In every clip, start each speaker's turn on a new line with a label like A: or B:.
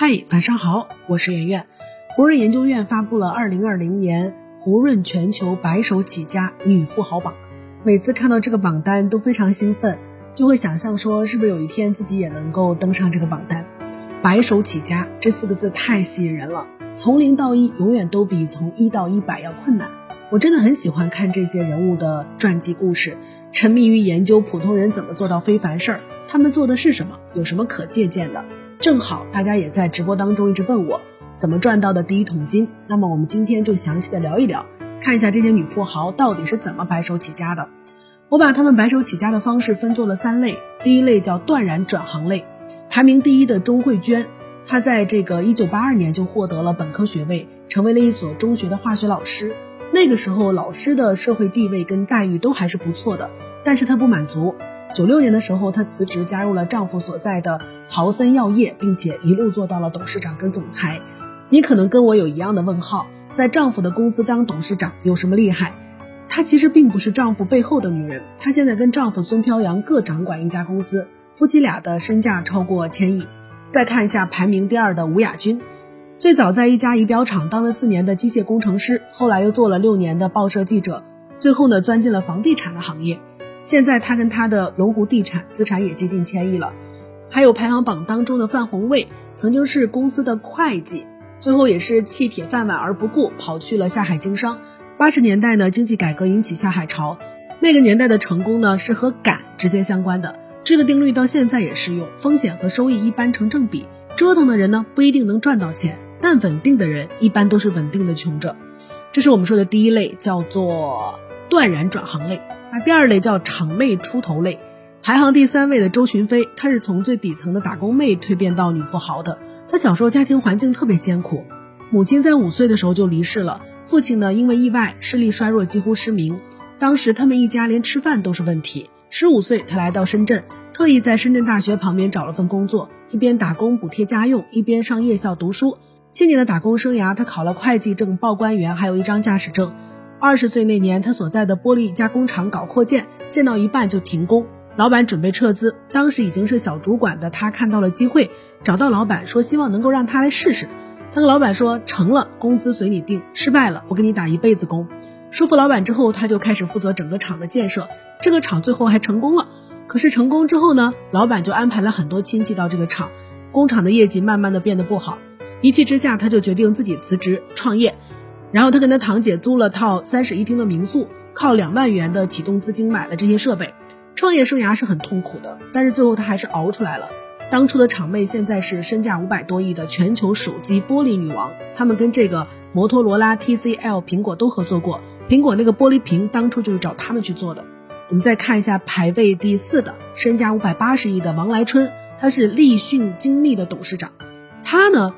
A: 嗨，晚上好，我是圆圆。胡润研究院发布了二零二零年胡润全球白手起家女富豪榜。每次看到这个榜单都非常兴奋，就会想象说是不是有一天自己也能够登上这个榜单。白手起家这四个字太吸引人了，从零到一永远都比从一到一百要困难。我真的很喜欢看这些人物的传记故事，沉迷于研究普通人怎么做到非凡事儿，他们做的是什么，有什么可借鉴的。正好大家也在直播当中一直问我怎么赚到的第一桶金，那么我们今天就详细的聊一聊，看一下这些女富豪到底是怎么白手起家的。我把她们白手起家的方式分作了三类，第一类叫断然转行类，排名第一的钟慧娟，她在这个一九八二年就获得了本科学位，成为了一所中学的化学老师。那个时候老师的社会地位跟待遇都还是不错的，但是她不满足。九六年的时候，她辞职加入了丈夫所在的豪森药业，并且一路做到了董事长跟总裁。你可能跟我有一样的问号，在丈夫的公司当董事长有什么厉害？她其实并不是丈夫背后的女人，她现在跟丈夫孙飘扬各掌管一家公司，夫妻俩的身价超过千亿。再看一下排名第二的吴亚军，最早在一家仪表厂当了四年的机械工程师，后来又做了六年的报社记者，最后呢钻进了房地产的行业。现在他跟他的龙湖地产资产也接近千亿了，还有排行榜当中的范红卫，曾经是公司的会计，最后也是弃铁饭碗而不顾，跑去了下海经商。八十年代呢，经济改革引起下海潮，那个年代的成功呢是和赶直接相关的，这个定律到现在也适用，风险和收益一般成正比，折腾的人呢不一定能赚到钱，但稳定的人一般都是稳定的穷者。这是我们说的第一类，叫做断然转行类。那第二类叫场妹出头类，排行第三位的周群飞，她是从最底层的打工妹蜕变到女富豪的。她小时候家庭环境特别艰苦，母亲在五岁的时候就离世了，父亲呢因为意外视力衰弱，几乎失明。当时他们一家连吃饭都是问题。十五岁，她来到深圳，特意在深圳大学旁边找了份工作，一边打工补贴家用，一边上夜校读书。七年的打工生涯，她考了会计证、报关员，还有一张驾驶证。二十岁那年，他所在的玻璃加工厂搞扩建，建到一半就停工，老板准备撤资。当时已经是小主管的他看到了机会，找到老板说希望能够让他来试试。他跟老板说成了，工资随你定；失败了，我给你打一辈子工。说服老板之后，他就开始负责整个厂的建设。这个厂最后还成功了。可是成功之后呢，老板就安排了很多亲戚到这个厂，工厂的业绩慢慢的变得不好。一气之下，他就决定自己辞职创业。然后他跟他堂姐租了套三室一厅的民宿，靠两万元的启动资金买了这些设备。创业生涯是很痛苦的，但是最后他还是熬出来了。当初的厂妹现在是身价五百多亿的全球手机玻璃女王。他们跟这个摩托罗拉、TCL、苹果都合作过，苹果那个玻璃屏当初就是找他们去做的。我们再看一下排位第四的身价五百八十亿的王来春，他是立讯精密的董事长。他呢，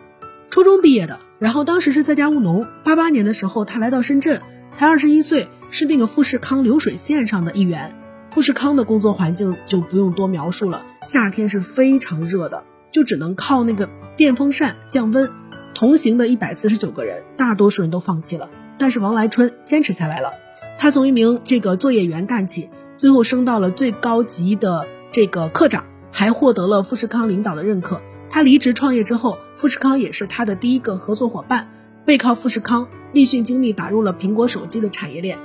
A: 初中毕业的。然后当时是在家务农。八八年的时候，他来到深圳，才二十一岁，是那个富士康流水线上的一员。富士康的工作环境就不用多描述了，夏天是非常热的，就只能靠那个电风扇降温。同行的一百四十九个人，大多数人都放弃了，但是王来春坚持下来了。他从一名这个作业员干起，最后升到了最高级的这个科长，还获得了富士康领导的认可。他离职创业之后，富士康也是他的第一个合作伙伴。背靠富士康，立讯精密打入了苹果手机的产业链。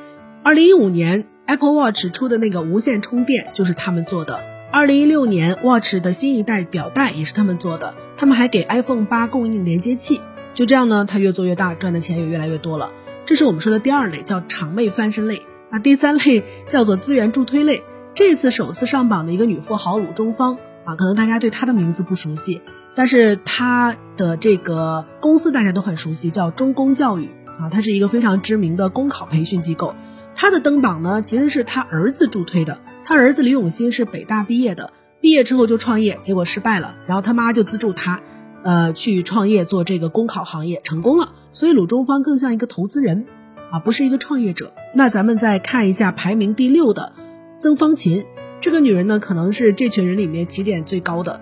A: 二零一五年，Apple Watch 出的那个无线充电就是他们做的。二零一六年，Watch 的新一代表带也是他们做的。他们还给 iPhone 八供应连接器。就这样呢，他越做越大，赚的钱也越来越多了。这是我们说的第二类，叫场妹翻身类。那第三类叫做资源助推类。这次首次上榜的一个女富豪鲁中芳。啊，可能大家对她的名字不熟悉，但是她的这个公司大家都很熟悉，叫中公教育啊，它是一个非常知名的公考培训机构。他的登榜呢，其实是他儿子助推的。他儿子李永新是北大毕业的，毕业之后就创业，结果失败了，然后他妈就资助他，呃，去创业做这个公考行业，成功了。所以鲁中方更像一个投资人，啊，不是一个创业者。那咱们再看一下排名第六的曾芳琴。这个女人呢，可能是这群人里面起点最高的，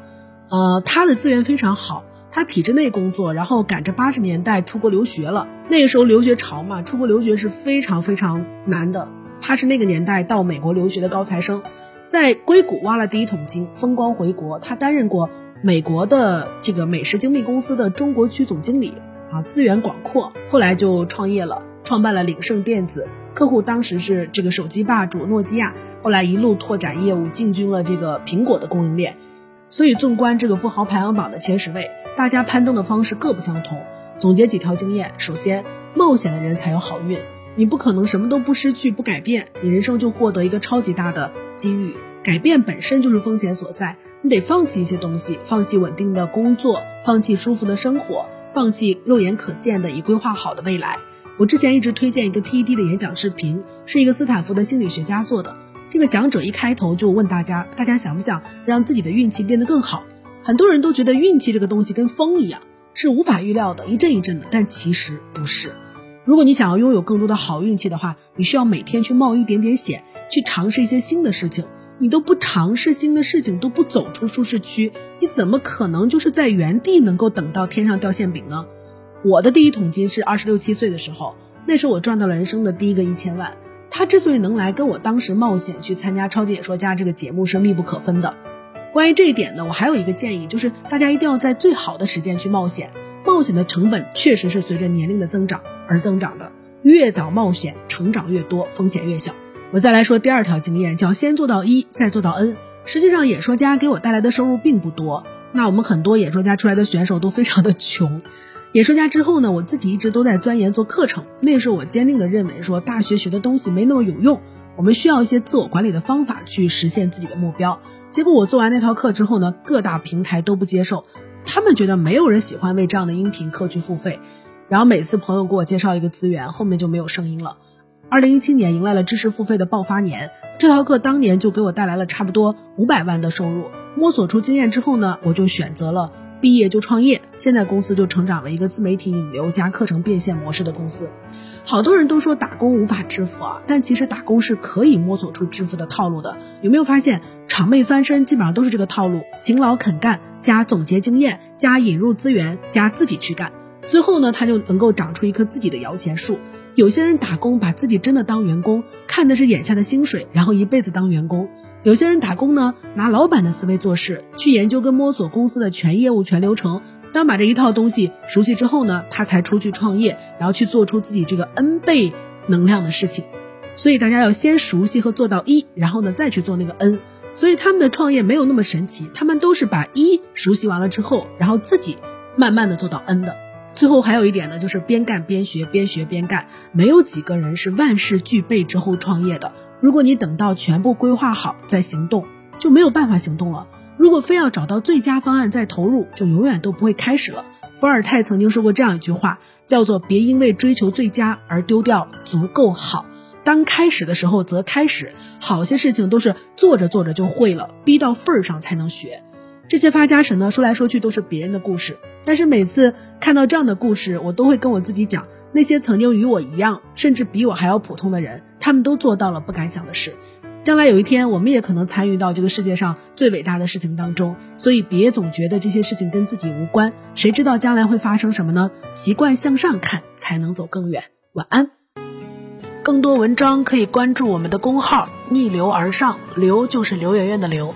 A: 呃，她的资源非常好，他体制内工作，然后赶着八十年代出国留学了。那个时候留学潮嘛，出国留学是非常非常难的。他是那个年代到美国留学的高材生，在硅谷挖了第一桶金，风光回国。他担任过美国的这个美食精密公司的中国区总经理啊，资源广阔，后来就创业了，创办了领盛电子，客户当时是这个手机霸主诺基亚，后来一路拓展业务，进军了这个苹果的供应链。所以，纵观这个富豪排行榜的前十位，大家攀登的方式各不相同。总结几条经验：首先，冒险的人才有好运，你不可能什么都不失去、不改变，你人生就获得一个超级大的机遇。改变本身就是风险所在。你得放弃一些东西，放弃稳定的工作，放弃舒服的生活，放弃肉眼可见的已规划好的未来。我之前一直推荐一个 TED 的演讲视频，是一个斯坦福的心理学家做的。这个讲者一开头就问大家：大家想不想让自己的运气变得更好？很多人都觉得运气这个东西跟风一样，是无法预料的，一阵一阵的。但其实不是。如果你想要拥有更多的好运气的话，你需要每天去冒一点点险，去尝试一些新的事情。你都不尝试新的事情，都不走出舒适区，你怎么可能就是在原地能够等到天上掉馅饼呢？我的第一桶金是二十六七岁的时候，那时候我赚到了人生的第一个一千万。他之所以能来，跟我当时冒险去参加《超级演说家》这个节目是密不可分的。关于这一点呢，我还有一个建议，就是大家一定要在最好的时间去冒险。冒险的成本确实是随着年龄的增长而增长的，越早冒险，成长越多，风险越小。我再来说第二条经验，叫先做到一，再做到 N。实际上，演说家给我带来的收入并不多。那我们很多演说家出来的选手都非常的穷。演说家之后呢，我自己一直都在钻研做课程。那时候我坚定的认为，说大学学的东西没那么有用，我们需要一些自我管理的方法去实现自己的目标。结果我做完那套课之后呢，各大平台都不接受，他们觉得没有人喜欢为这样的音频课去付费。然后每次朋友给我介绍一个资源，后面就没有声音了。二零一七年迎来了知识付费的爆发年，这套课当年就给我带来了差不多五百万的收入。摸索出经验之后呢，我就选择了毕业就创业，现在公司就成长为一个自媒体引流加课程变现模式的公司。好多人都说打工无法致富啊，但其实打工是可以摸索出致富的套路的。有没有发现场妹翻身基本上都是这个套路：勤劳肯干加总结经验加引入资源加自己去干，最后呢，他就能够长出一棵自己的摇钱树。有些人打工把自己真的当员工，看的是眼下的薪水，然后一辈子当员工；有些人打工呢，拿老板的思维做事，去研究跟摸索公司的全业务、全流程。当把这一套东西熟悉之后呢，他才出去创业，然后去做出自己这个 N 倍能量的事情。所以大家要先熟悉和做到一，然后呢再去做那个 N。所以他们的创业没有那么神奇，他们都是把一熟悉完了之后，然后自己慢慢的做到 N 的。最后还有一点呢，就是边干边学，边学边干。没有几个人是万事俱备之后创业的。如果你等到全部规划好再行动，就没有办法行动了。如果非要找到最佳方案再投入，就永远都不会开始了。伏尔泰曾经说过这样一句话，叫做“别因为追求最佳而丢掉足够好”。当开始的时候则开始，好些事情都是做着做着就会了，逼到份儿上才能学。这些发家史呢，说来说去都是别人的故事。但是每次看到这样的故事，我都会跟我自己讲，那些曾经与我一样，甚至比我还要普通的人，他们都做到了不敢想的事。将来有一天，我们也可能参与到这个世界上最伟大的事情当中。所以别总觉得这些事情跟自己无关，谁知道将来会发生什么呢？习惯向上看，才能走更远。晚安。更多文章可以关注我们的公号“逆流而上”，流就是刘媛媛的刘。